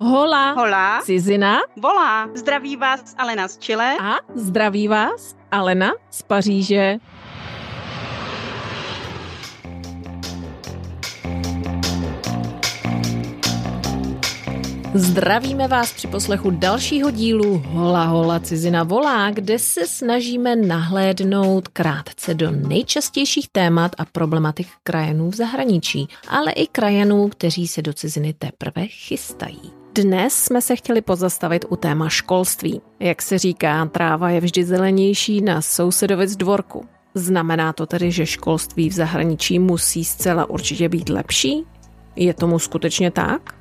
Hola. Hola. Cizina. Volá. Zdraví vás Alena z Chile. A zdraví vás Alena z Paříže. Zdravíme vás při poslechu dalšího dílu Hola Hola Cizina volá, kde se snažíme nahlédnout krátce do nejčastějších témat a problematik krajanů v zahraničí, ale i krajanů, kteří se do ciziny teprve chystají. Dnes jsme se chtěli pozastavit u téma školství. Jak se říká, tráva je vždy zelenější na sousedovic dvorku. Znamená to tedy, že školství v zahraničí musí zcela určitě být lepší? Je tomu skutečně tak?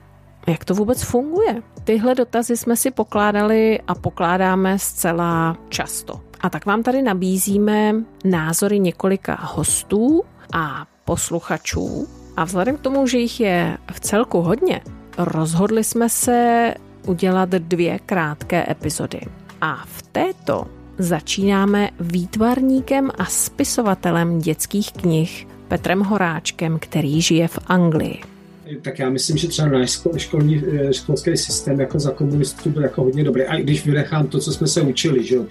Jak to vůbec funguje? Tyhle dotazy jsme si pokládali a pokládáme zcela často. A tak vám tady nabízíme názory několika hostů a posluchačů. A vzhledem k tomu, že jich je v celku hodně, rozhodli jsme se udělat dvě krátké epizody. A v této začínáme výtvarníkem a spisovatelem dětských knih Petrem Horáčkem, který žije v Anglii tak já myslím, že třeba náš školní, eh, školský systém jako za komunistů byl jako hodně dobrý. A když vynechám to, co jsme se učili, že jo.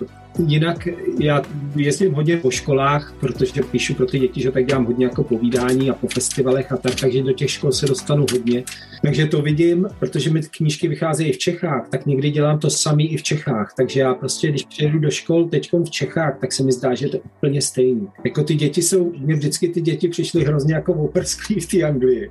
Jinak já jezdím hodně po školách, protože píšu pro ty děti, že tak dělám hodně jako povídání a po festivalech a tak, takže do těch škol se dostanu hodně. Takže to vidím, protože mi knížky vycházejí v Čechách, tak někdy dělám to samý i v Čechách. Takže já prostě, když přijedu do škol teď v Čechách, tak se mi zdá, že je to úplně stejný. Jako ty děti jsou, mě vždycky ty děti přišly hrozně jako oprsklí v té Anglii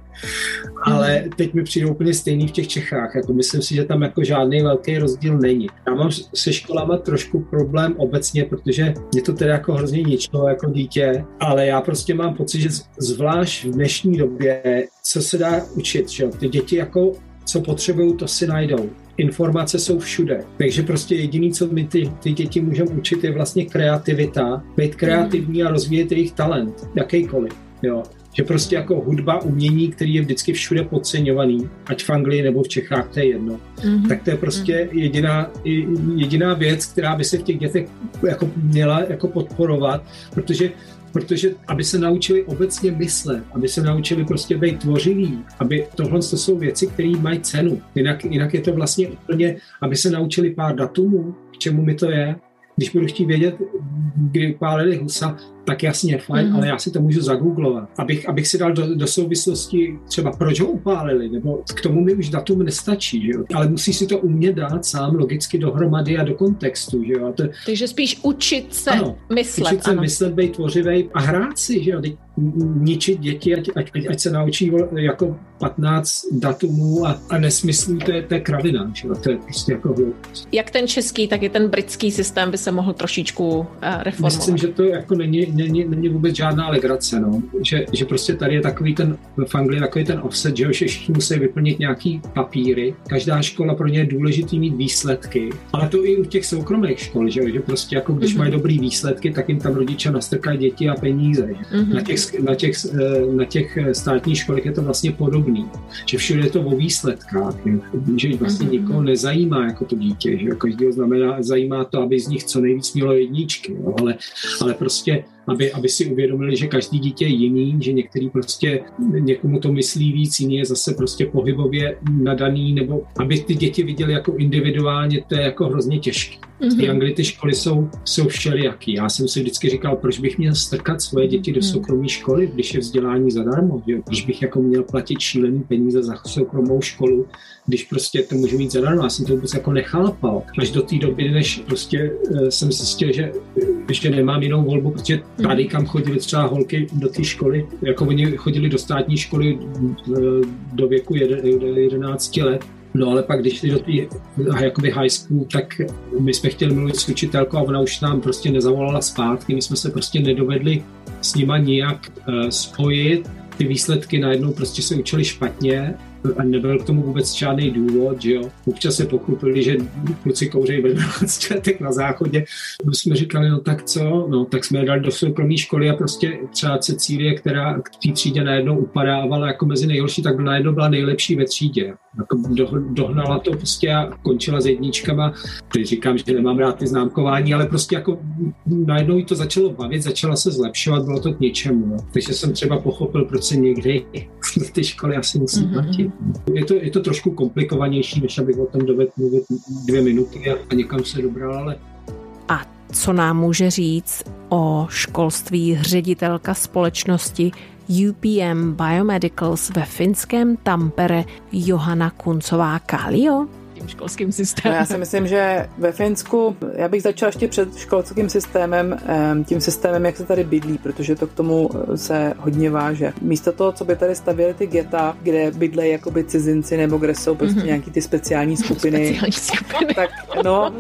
ale teď mi přijde úplně stejný v těch Čechách. Jako myslím si, že tam jako žádný velký rozdíl není. Já mám se školama trošku problém obecně, protože mě to teda jako hrozně ničilo jako dítě, ale já prostě mám pocit, že zvlášť v dnešní době, co se dá učit, že ty děti jako co potřebují, to si najdou. Informace jsou všude. Takže prostě jediný, co my ty, ty děti můžeme učit, je vlastně kreativita, být kreativní a rozvíjet jejich talent, jakýkoliv. Jo že prostě jako hudba, umění, který je vždycky všude podceňovaný, ať v Anglii nebo v Čechách, to je jedno, mm-hmm. tak to je prostě jediná, jediná věc, která by se v těch dětech jako měla jako podporovat, protože protože aby se naučili obecně myslet, aby se naučili prostě být tvořiví, aby tohle to jsou věci, které mají cenu. Jinak, jinak je to vlastně úplně, aby se naučili pár datumů, k čemu mi to je, když budu chtít vědět, kdy upálili husa, tak jasně, fajn, mm-hmm. ale já si to můžu zagooglovat, abych, abych si dal do, do souvislosti třeba proč ho upálili, nebo k tomu mi už datum nestačí, že jo? ale musí si to umět dát sám logicky dohromady a do kontextu. Že jo? A to, Takže spíš učit se ano, myslet. Učit se ano. myslet, být tvořivý a hrát si, že jo? ničit děti, ať, ať, ať se naučí jako 15 datumů a, a nesmyslů, to je, to je kravina, že? to je prostě jako hloupost. Jak ten český, tak i ten britský systém by se mohl trošičku uh, reformovat. Myslím, že to jako není, není, není vůbec žádná legrace, no. že, že prostě tady je takový ten, v Anglii takový ten offset, že všichni musí vyplnit nějaký papíry, každá škola pro ně je důležitý mít výsledky, ale to i u těch soukromých škol, že, že prostě jako když mm-hmm. mají dobrý výsledky, tak jim tam rodiče nastrkají děti a peníze. Mm-hmm. Na, těch, na, těch, eh, na těch státních školách je to vlastně podobný, že všude je to o výsledkách, že vlastně mm-hmm. nikoho nezajímá jako to dítě, že každého znamená, zajímá to, aby z nich co nejvíc mělo jedničky, jo? Ale, ale prostě aby, aby si uvědomili, že každý dítě je jiný, že některý prostě někomu to myslí víc, jiný je zase prostě pohybově nadaný, nebo aby ty děti viděli jako individuálně, to je jako hrozně těžké. Mm-hmm. Ty Angli ty školy jsou, jsou všelijaký. Já jsem si vždycky říkal, proč bych měl strkat svoje děti do mhm. soukromé školy, když je vzdělání zadarmo, že? proč bych jako měl platit šílený peníze za soukromou školu, když prostě to můžu mít zadarmo. Já jsem to vůbec jako nechápal. Až do té doby, než prostě uh, jsem zjistil, že ještě nemám jinou volbu, protože tady, mhm. kam chodili třeba holky do té školy, jako oni chodili do státní školy uh, do věku 11 let, No ale pak, když šli do té jakoby high school, tak my jsme chtěli mluvit s učitelkou a ona už nám prostě nezavolala zpátky, my jsme se prostě nedovedli s nima nijak uh, spojit, ty výsledky najednou prostě se učili špatně a nebyl k tomu vůbec žádný důvod, že jo. Občas se pochopili, že kluci kouřejí ve 12 letech na záchodě. My jsme říkali, no tak co, no tak jsme je dali do soukromé školy a prostě třeba Cecílie, která k té třídě najednou upadávala jako mezi nejhorší, tak najednou byla nejlepší ve třídě. Jako do, dohnala to prostě a končila s jedničkama. Teď říkám, že nemám rád ty známkování, ale prostě jako najednou jí to začalo bavit, začala se zlepšovat, bylo to k něčemu. No. Takže jsem třeba pochopil, proč se někdy v té školy asi musí mm-hmm. platit. Je to, je to trošku komplikovanější, než abych o tom dovedl mluvit dvě minuty a, a někam se dobral, ale a co nám může říct o školství ředitelka společnosti UPM Biomedicals ve finském Tampere Johanna Kuncová Kalio? Tím školským systémem? No já si myslím, že ve Finsku, já bych začala ještě před školským systémem, tím systémem, jak se tady bydlí, protože to k tomu eh, se hodně váže. Místo toho, co by tady stavěli ty geta, kde bydlejí jakoby cizinci nebo kde jsou prostě mm-hmm. nějaký ty speciální skupiny, speciální skupiny. tak no,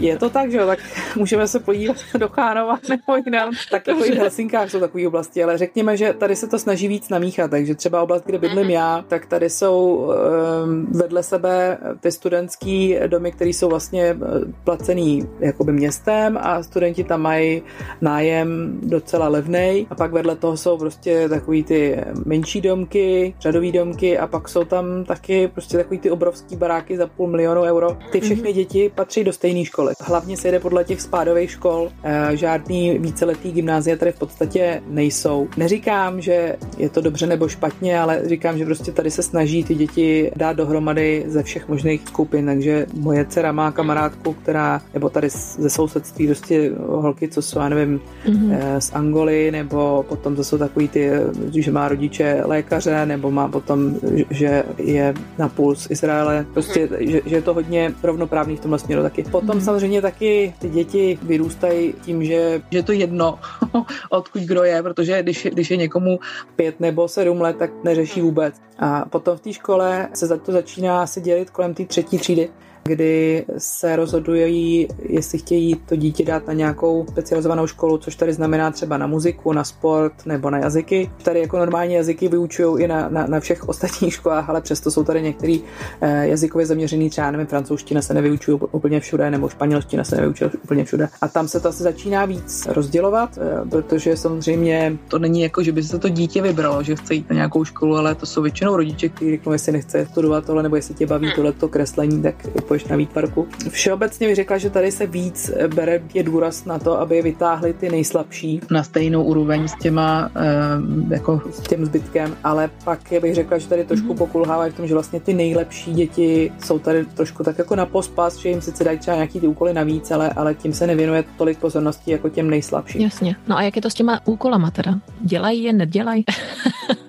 je to tak, že jo, tak můžeme se podívat do Chánova nebo jinam, tak jako i v Helsinkách jsou takové oblasti, ale řekněme, že tady se to snaží víc namíchat, takže třeba oblast, kde bydlím mhm. já, tak tady jsou um, vedle sebe ty studenti studentský domy, které jsou vlastně eh, placený jakoby městem a studenti tam mají nájem docela levný a pak vedle toho jsou prostě takový ty menší domky, řadový domky a pak jsou tam taky prostě takový ty obrovský baráky za půl milionu euro. Ty všechny mm-hmm. děti patří do stejné školy. Hlavně se jde podle těch spádových škol. Eh, žádný víceletý gymnázia tady v podstatě nejsou. Neříkám, že je to dobře nebo špatně, ale říkám, že prostě tady se snaží ty děti dát dohromady ze všech možných skupin skupin, takže moje dcera má kamarádku, která, nebo tady ze sousedství prostě holky, co jsou, já nevím, mm-hmm. z Angoly, nebo potom to jsou takový ty, že má rodiče lékaře, nebo má potom, že je na půl z Izraele, prostě, že, že je to hodně rovnoprávný v tomhle směru taky. Potom mm-hmm. samozřejmě taky ty děti vyrůstají tím, že, že je to jedno, odkud kdo je, protože když, když je někomu pět nebo sedm let, tak neřeší vůbec. A potom v té škole se za to začíná se dělit kolem té třetí Chile, kdy se rozhodují, jestli chtějí to dítě dát na nějakou specializovanou školu, což tady znamená třeba na muziku, na sport nebo na jazyky. Tady jako normální jazyky vyučují i na, na, na všech ostatních školách, ale přesto jsou tady některý eh, jazykově zaměřený, třeba nevím, francouzština se nevyučují úplně všude, nebo španělština se nevyučuje úplně všude. A tam se to asi začíná víc rozdělovat, eh, protože samozřejmě to není jako, že by se to dítě vybralo, že chce jít na nějakou školu, ale to jsou většinou rodiče, kteří řeknou, jestli nechce studovat tohle, nebo jestli tě baví tohleto kreslení, tak na výtvarku. Všeobecně bych řekla, že tady se víc bere je důraz na to, aby vytáhli ty nejslabší na stejnou úroveň s těma eh, jako s tím zbytkem, ale pak bych řekla, že tady trošku mm-hmm. pokulhává v tom, že vlastně ty nejlepší děti jsou tady trošku tak jako na pospas, že jim sice dají třeba nějaký ty úkoly navíc, ale, ale tím se nevěnuje tolik pozornosti jako těm nejslabším. Jasně. No a jak je to s těma úkolama teda? Dělají je, nedělají?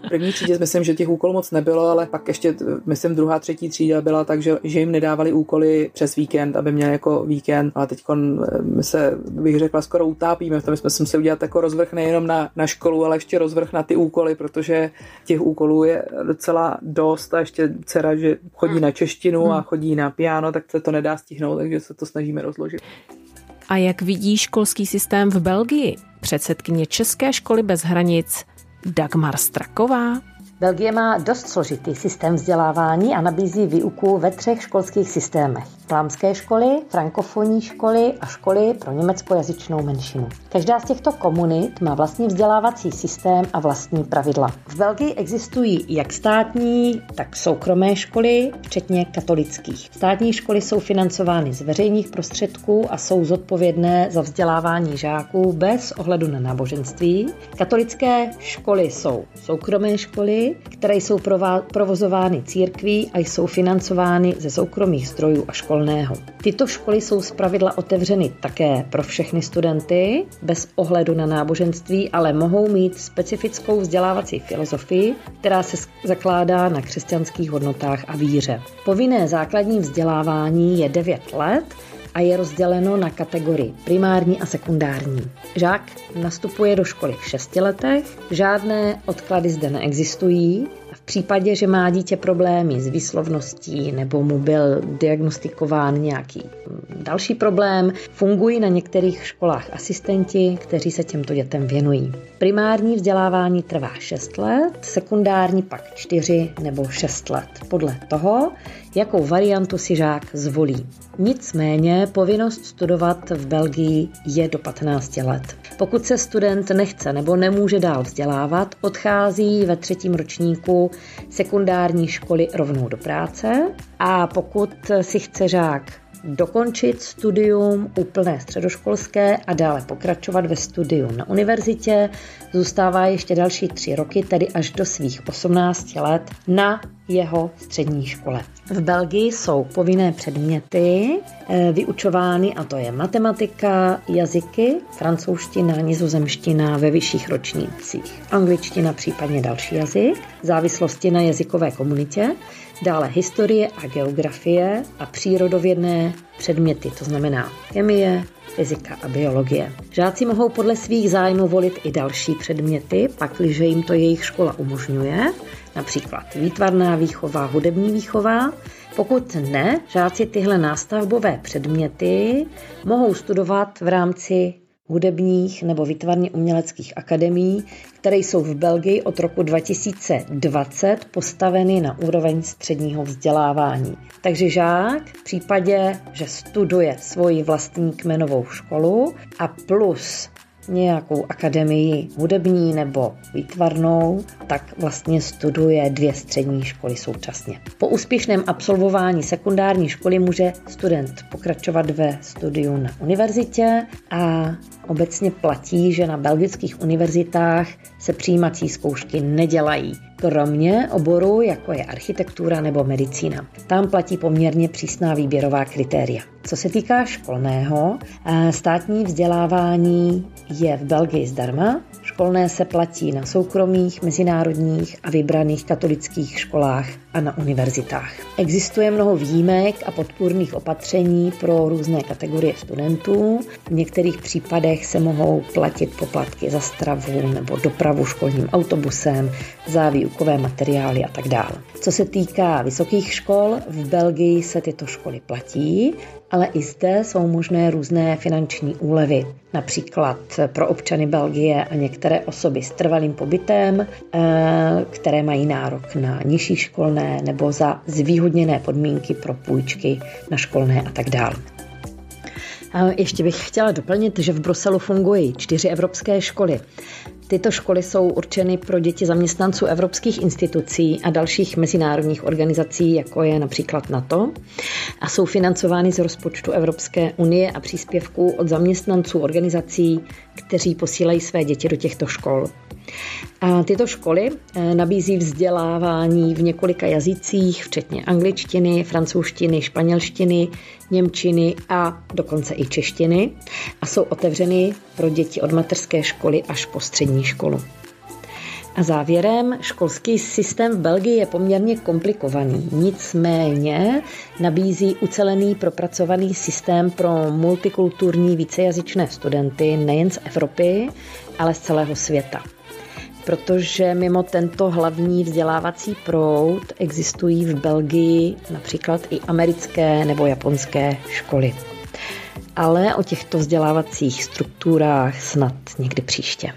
první třídě myslím, že těch úkolů moc nebylo, ale pak ještě, myslím, druhá, třetí třída byla tak, že, že jim nedávali úkoly přes víkend, aby měli jako víkend, ale teď my se, bych řekla, skoro utápíme, v tom jsme si museli udělat jako rozvrh nejenom na, na školu, ale ještě rozvrh na ty úkoly, protože těch úkolů je docela dost a ještě dcera, že chodí na češtinu a chodí na piano, tak se to nedá stihnout, takže se to snažíme rozložit. A jak vidí školský systém v Belgii? Předsedkyně České školy bez hranic Dagmar Straková Belgie má dost složitý systém vzdělávání a nabízí výuku ve třech školských systémech. Flámské školy, frankofonní školy a školy pro německojazyčnou menšinu. Každá z těchto komunit má vlastní vzdělávací systém a vlastní pravidla. V Belgii existují jak státní, tak soukromé školy, včetně katolických. Státní školy jsou financovány z veřejných prostředků a jsou zodpovědné za vzdělávání žáků bez ohledu na náboženství. Katolické školy jsou soukromé školy, které jsou provozovány církví a jsou financovány ze soukromých zdrojů a školného. Tyto školy jsou zpravidla otevřeny také pro všechny studenty, bez ohledu na náboženství, ale mohou mít specifickou vzdělávací filozofii, která se zakládá na křesťanských hodnotách a víře. Povinné základní vzdělávání je 9 let, a je rozděleno na kategorii primární a sekundární. Žák nastupuje do školy v šesti letech, žádné odklady zde neexistují, v případě, že má dítě problémy s výslovností nebo mu byl diagnostikován nějaký další problém, fungují na některých školách asistenti, kteří se těmto dětem věnují. Primární vzdělávání trvá 6 let, sekundární pak 4 nebo 6 let. Podle toho, jakou variantu si žák zvolí. Nicméně povinnost studovat v Belgii je do 15 let. Pokud se student nechce nebo nemůže dál vzdělávat, odchází ve třetím ročníku sekundární školy rovnou do práce a pokud si chce žák dokončit studium úplné středoškolské a dále pokračovat ve studiu na univerzitě. Zůstává ještě další tři roky, tedy až do svých 18 let na jeho střední škole. V Belgii jsou povinné předměty eh, vyučovány, a to je matematika, jazyky, francouzština, nizozemština ve vyšších ročnících, angličtina, případně další jazyk, závislosti na jazykové komunitě, dále historie a geografie a přírodovědné předměty, to znamená chemie, fyzika a biologie. Žáci mohou podle svých zájmů volit i další předměty, pakliže jim to jejich škola umožňuje, například výtvarná výchova, hudební výchova. Pokud ne, žáci tyhle nástavbové předměty mohou studovat v rámci hudebních nebo výtvarně uměleckých akademií, které jsou v Belgii od roku 2020 postaveny na úroveň středního vzdělávání. Takže žák v případě, že studuje svoji vlastní kmenovou školu a plus nějakou akademii hudební nebo výtvarnou, tak vlastně studuje dvě střední školy současně. Po úspěšném absolvování sekundární školy může student pokračovat ve studiu na univerzitě a obecně platí, že na belgických univerzitách se přijímací zkoušky nedělají kromě oboru, jako je architektura nebo medicína. Tam platí poměrně přísná výběrová kritéria. Co se týká školného, eh, státní vzdělávání je v Belgii zdarma, Školné se platí na soukromých, mezinárodních a vybraných katolických školách a na univerzitách. Existuje mnoho výjimek a podpůrných opatření pro různé kategorie studentů. V některých případech se mohou platit poplatky za stravu nebo dopravu školním autobusem, za výukové materiály a tak dále. Co se týká vysokých škol, v Belgii se tyto školy platí, ale i zde jsou možné různé finanční úlevy, například pro občany Belgie a některé osoby s trvalým pobytem, eh, které mají nárok na nižší školné nebo za zvýhodněné podmínky pro půjčky na školné a tak dále. Ještě bych chtěla doplnit, že v Bruselu fungují čtyři evropské školy. Tyto školy jsou určeny pro děti zaměstnanců evropských institucí a dalších mezinárodních organizací, jako je například NATO, a jsou financovány z rozpočtu Evropské unie a příspěvků od zaměstnanců organizací, kteří posílají své děti do těchto škol. A tyto školy eh, nabízí vzdělávání v několika jazycích, včetně angličtiny, francouzštiny, španělštiny, němčiny a dokonce i češtiny a jsou otevřeny pro děti od mateřské školy až po střední školu. A závěrem, školský systém v Belgii je poměrně komplikovaný, nicméně nabízí ucelený propracovaný systém pro multikulturní vícejazyčné studenty nejen z Evropy, ale z celého světa protože mimo tento hlavní vzdělávací proud existují v Belgii například i americké nebo japonské školy. Ale o těchto vzdělávacích strukturách snad někdy příště.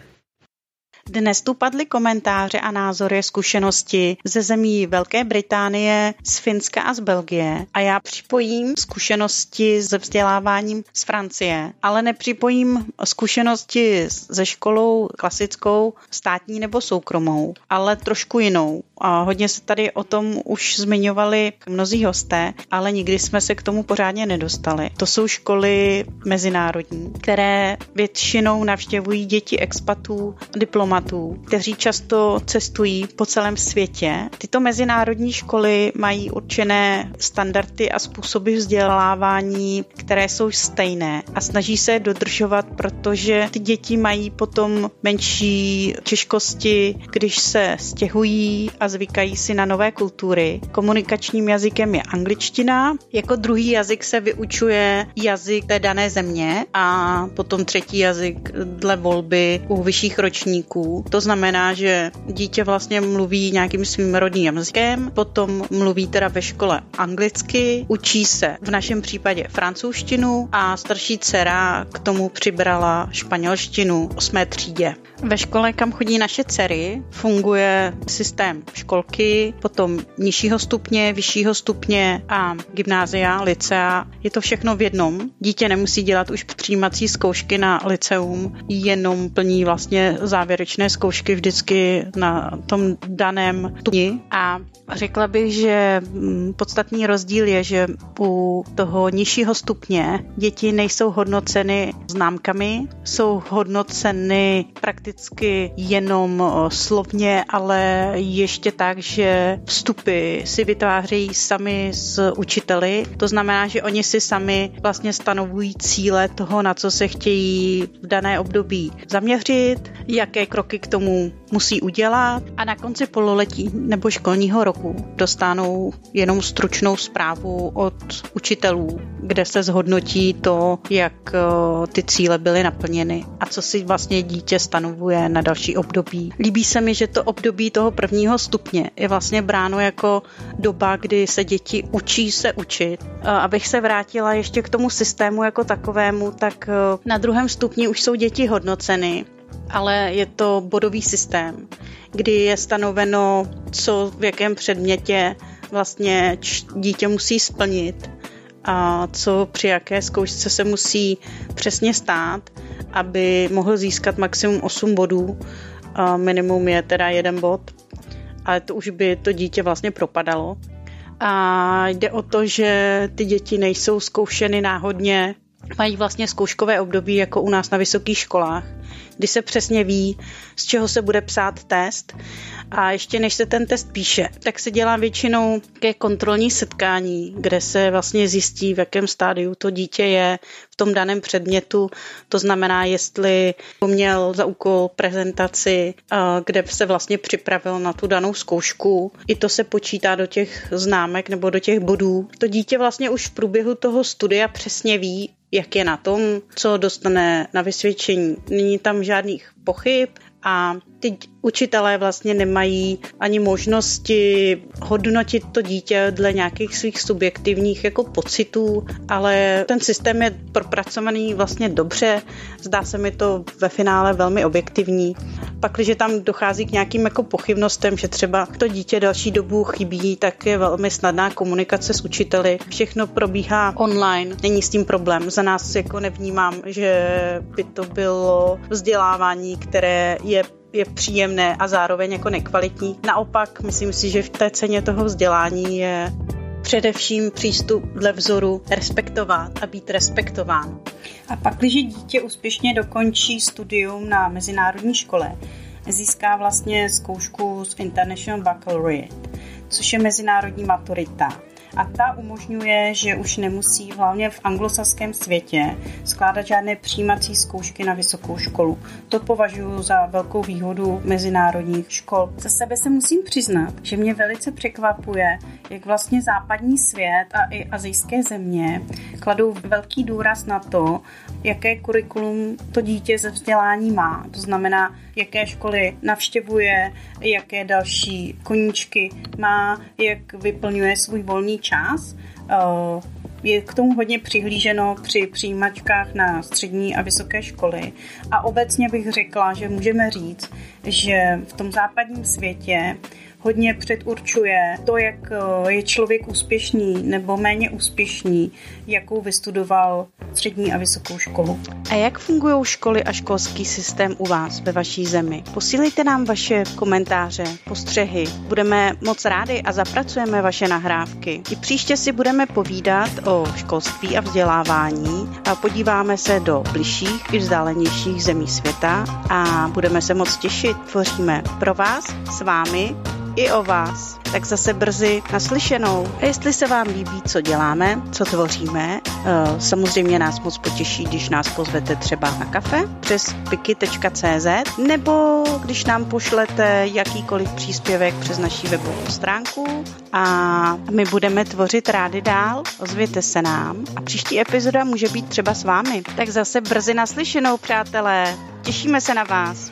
Dnes tu padly komentáře a názory, zkušenosti ze zemí Velké Británie, z Finska a z Belgie. A já připojím zkušenosti se vzděláváním z Francie, ale nepřipojím zkušenosti se školou klasickou, státní nebo soukromou, ale trošku jinou. A hodně se tady o tom už zmiňovali mnozí hosté, ale nikdy jsme se k tomu pořádně nedostali. To jsou školy mezinárodní, které většinou navštěvují děti expatů, diplomatů, kteří často cestují po celém světě. Tyto mezinárodní školy mají určené standardy a způsoby vzdělávání, které jsou stejné a snaží se je dodržovat, protože ty děti mají potom menší těžkosti, když se stěhují a zvykají si na nové kultury. Komunikačním jazykem je angličtina, jako druhý jazyk se vyučuje jazyk té dané země a potom třetí jazyk dle volby u vyšších ročníků. To znamená, že dítě vlastně mluví nějakým svým rodným jazykem, potom mluví teda ve škole anglicky, učí se v našem případě francouzštinu a starší dcera k tomu přibrala španělštinu 8. třídě. Ve škole, kam chodí naše dcery, funguje systém školky, potom nižšího stupně, vyššího stupně a gymnázia, licea. Je to všechno v jednom. Dítě nemusí dělat už přijímací zkoušky na liceum, jenom plní vlastně závěrečné zkoušky vždycky na tom daném stupni. A řekla bych, že mm, podstatný rozdíl je, že u toho nižšího stupně děti nejsou hodnoceny známkami, jsou hodnoceny prakticky jenom slovně, ale ještě tak, že vstupy si vytvářejí sami s učiteli. To znamená, že oni si sami vlastně stanovují cíle toho, na co se chtějí v dané období zaměřit, jaké kroky k tomu musí udělat a na konci pololetí nebo školního roku dostanou jenom stručnou zprávu od učitelů, kde se zhodnotí to, jak eh, ty cíle byly naplněny a co si vlastně dítě stanovuje na další období. Líbí se mi, že to období toho prvního stupně je vlastně bráno jako doba, kdy se děti učí se učit. Abych se vrátila ještě k tomu systému jako takovému, tak eh, na druhém stupni už jsou děti hodnoceny ale je to bodový systém, kdy je stanoveno, co v jakém předmětě vlastně dítě musí splnit a co při jaké zkoušce se musí přesně stát, aby mohl získat maximum 8 bodů. A minimum je teda jeden bod, ale to už by to dítě vlastně propadalo. A jde o to, že ty děti nejsou zkoušeny náhodně, mají vlastně zkouškové období jako u nás na vysokých školách, kdy se přesně ví, z čeho se bude psát test. A ještě než se ten test píše, tak se dělá většinou ke kontrolní setkání, kde se vlastně zjistí, v jakém stádiu to dítě je v tom daném předmětu. To znamená, jestli měl za úkol prezentaci, kde se vlastně připravil na tu danou zkoušku. I to se počítá do těch známek nebo do těch bodů. To dítě vlastně už v průběhu toho studia přesně ví, jak je na tom, co dostane na vysvědčení. Není tam žádných pochyb a ty učitelé vlastně nemají ani možnosti hodnotit to dítě dle nějakých svých subjektivních jako pocitů, ale ten systém je propracovaný vlastně dobře, zdá se mi to ve finále velmi objektivní. Pak, když tam dochází k nějakým jako pochybnostem, že třeba to dítě další dobu chybí, tak je velmi snadná komunikace s učiteli. Všechno probíhá online, není s tím problém. Za nás jako nevnímám, že by to bylo vzdělávání, které je je příjemné a zároveň jako nekvalitní. Naopak, myslím si, že v té ceně toho vzdělání je především přístup dle vzoru respektovat a být respektován. A pak, když dítě úspěšně dokončí studium na mezinárodní škole, získá vlastně zkoušku z International Baccalaureate, což je mezinárodní maturita a ta umožňuje, že už nemusí hlavně v anglosaském světě skládat žádné přijímací zkoušky na vysokou školu. To považuji za velkou výhodu mezinárodních škol. Za sebe se musím přiznat, že mě velice překvapuje, jak vlastně západní svět a i azijské země kladou velký důraz na to, jaké kurikulum to dítě ze vzdělání má. To znamená, jaké školy navštěvuje, jaké další koníčky má, jak vyplňuje svůj volný čas. Eh, je k tomu hodně přihlíženo při přijímačkách na střední a vysoké školy. A obecně bych řekla, že můžeme říct, že v tom západním světě hodně předurčuje to, jak eh, je člověk úspěšný nebo méně úspěšný, jakou vystudoval střední a vysokou školu. A jak fungují školy a školský systém u vás ve vaší zemi? Posílejte nám vaše komentáře, postřehy. Budeme moc rádi a zapracujeme vaše nahrávky. I příště si budeme povídat o školství a vzdělávání a podíváme se do bližších i vzdálenějších zemí světa a budeme se moc těšit. Tvoříme pro vás, s vámi i o vás. Tak zase brzy naslyšenou. A jestli se vám líbí, co děláme, co tvoříme, eh, samozřejmě nás moc potěší, když nás pozvete třeba na kafe přes piky.cz nebo když nám pošlete jakýkoliv příspěvek přes naší webovou stránku a my budeme tvořit rádi dál. Ozvěte se nám a příští epizoda může být třeba s vámi. Tak zase brzy naslyšenou, přátelé. Těšíme se na vás.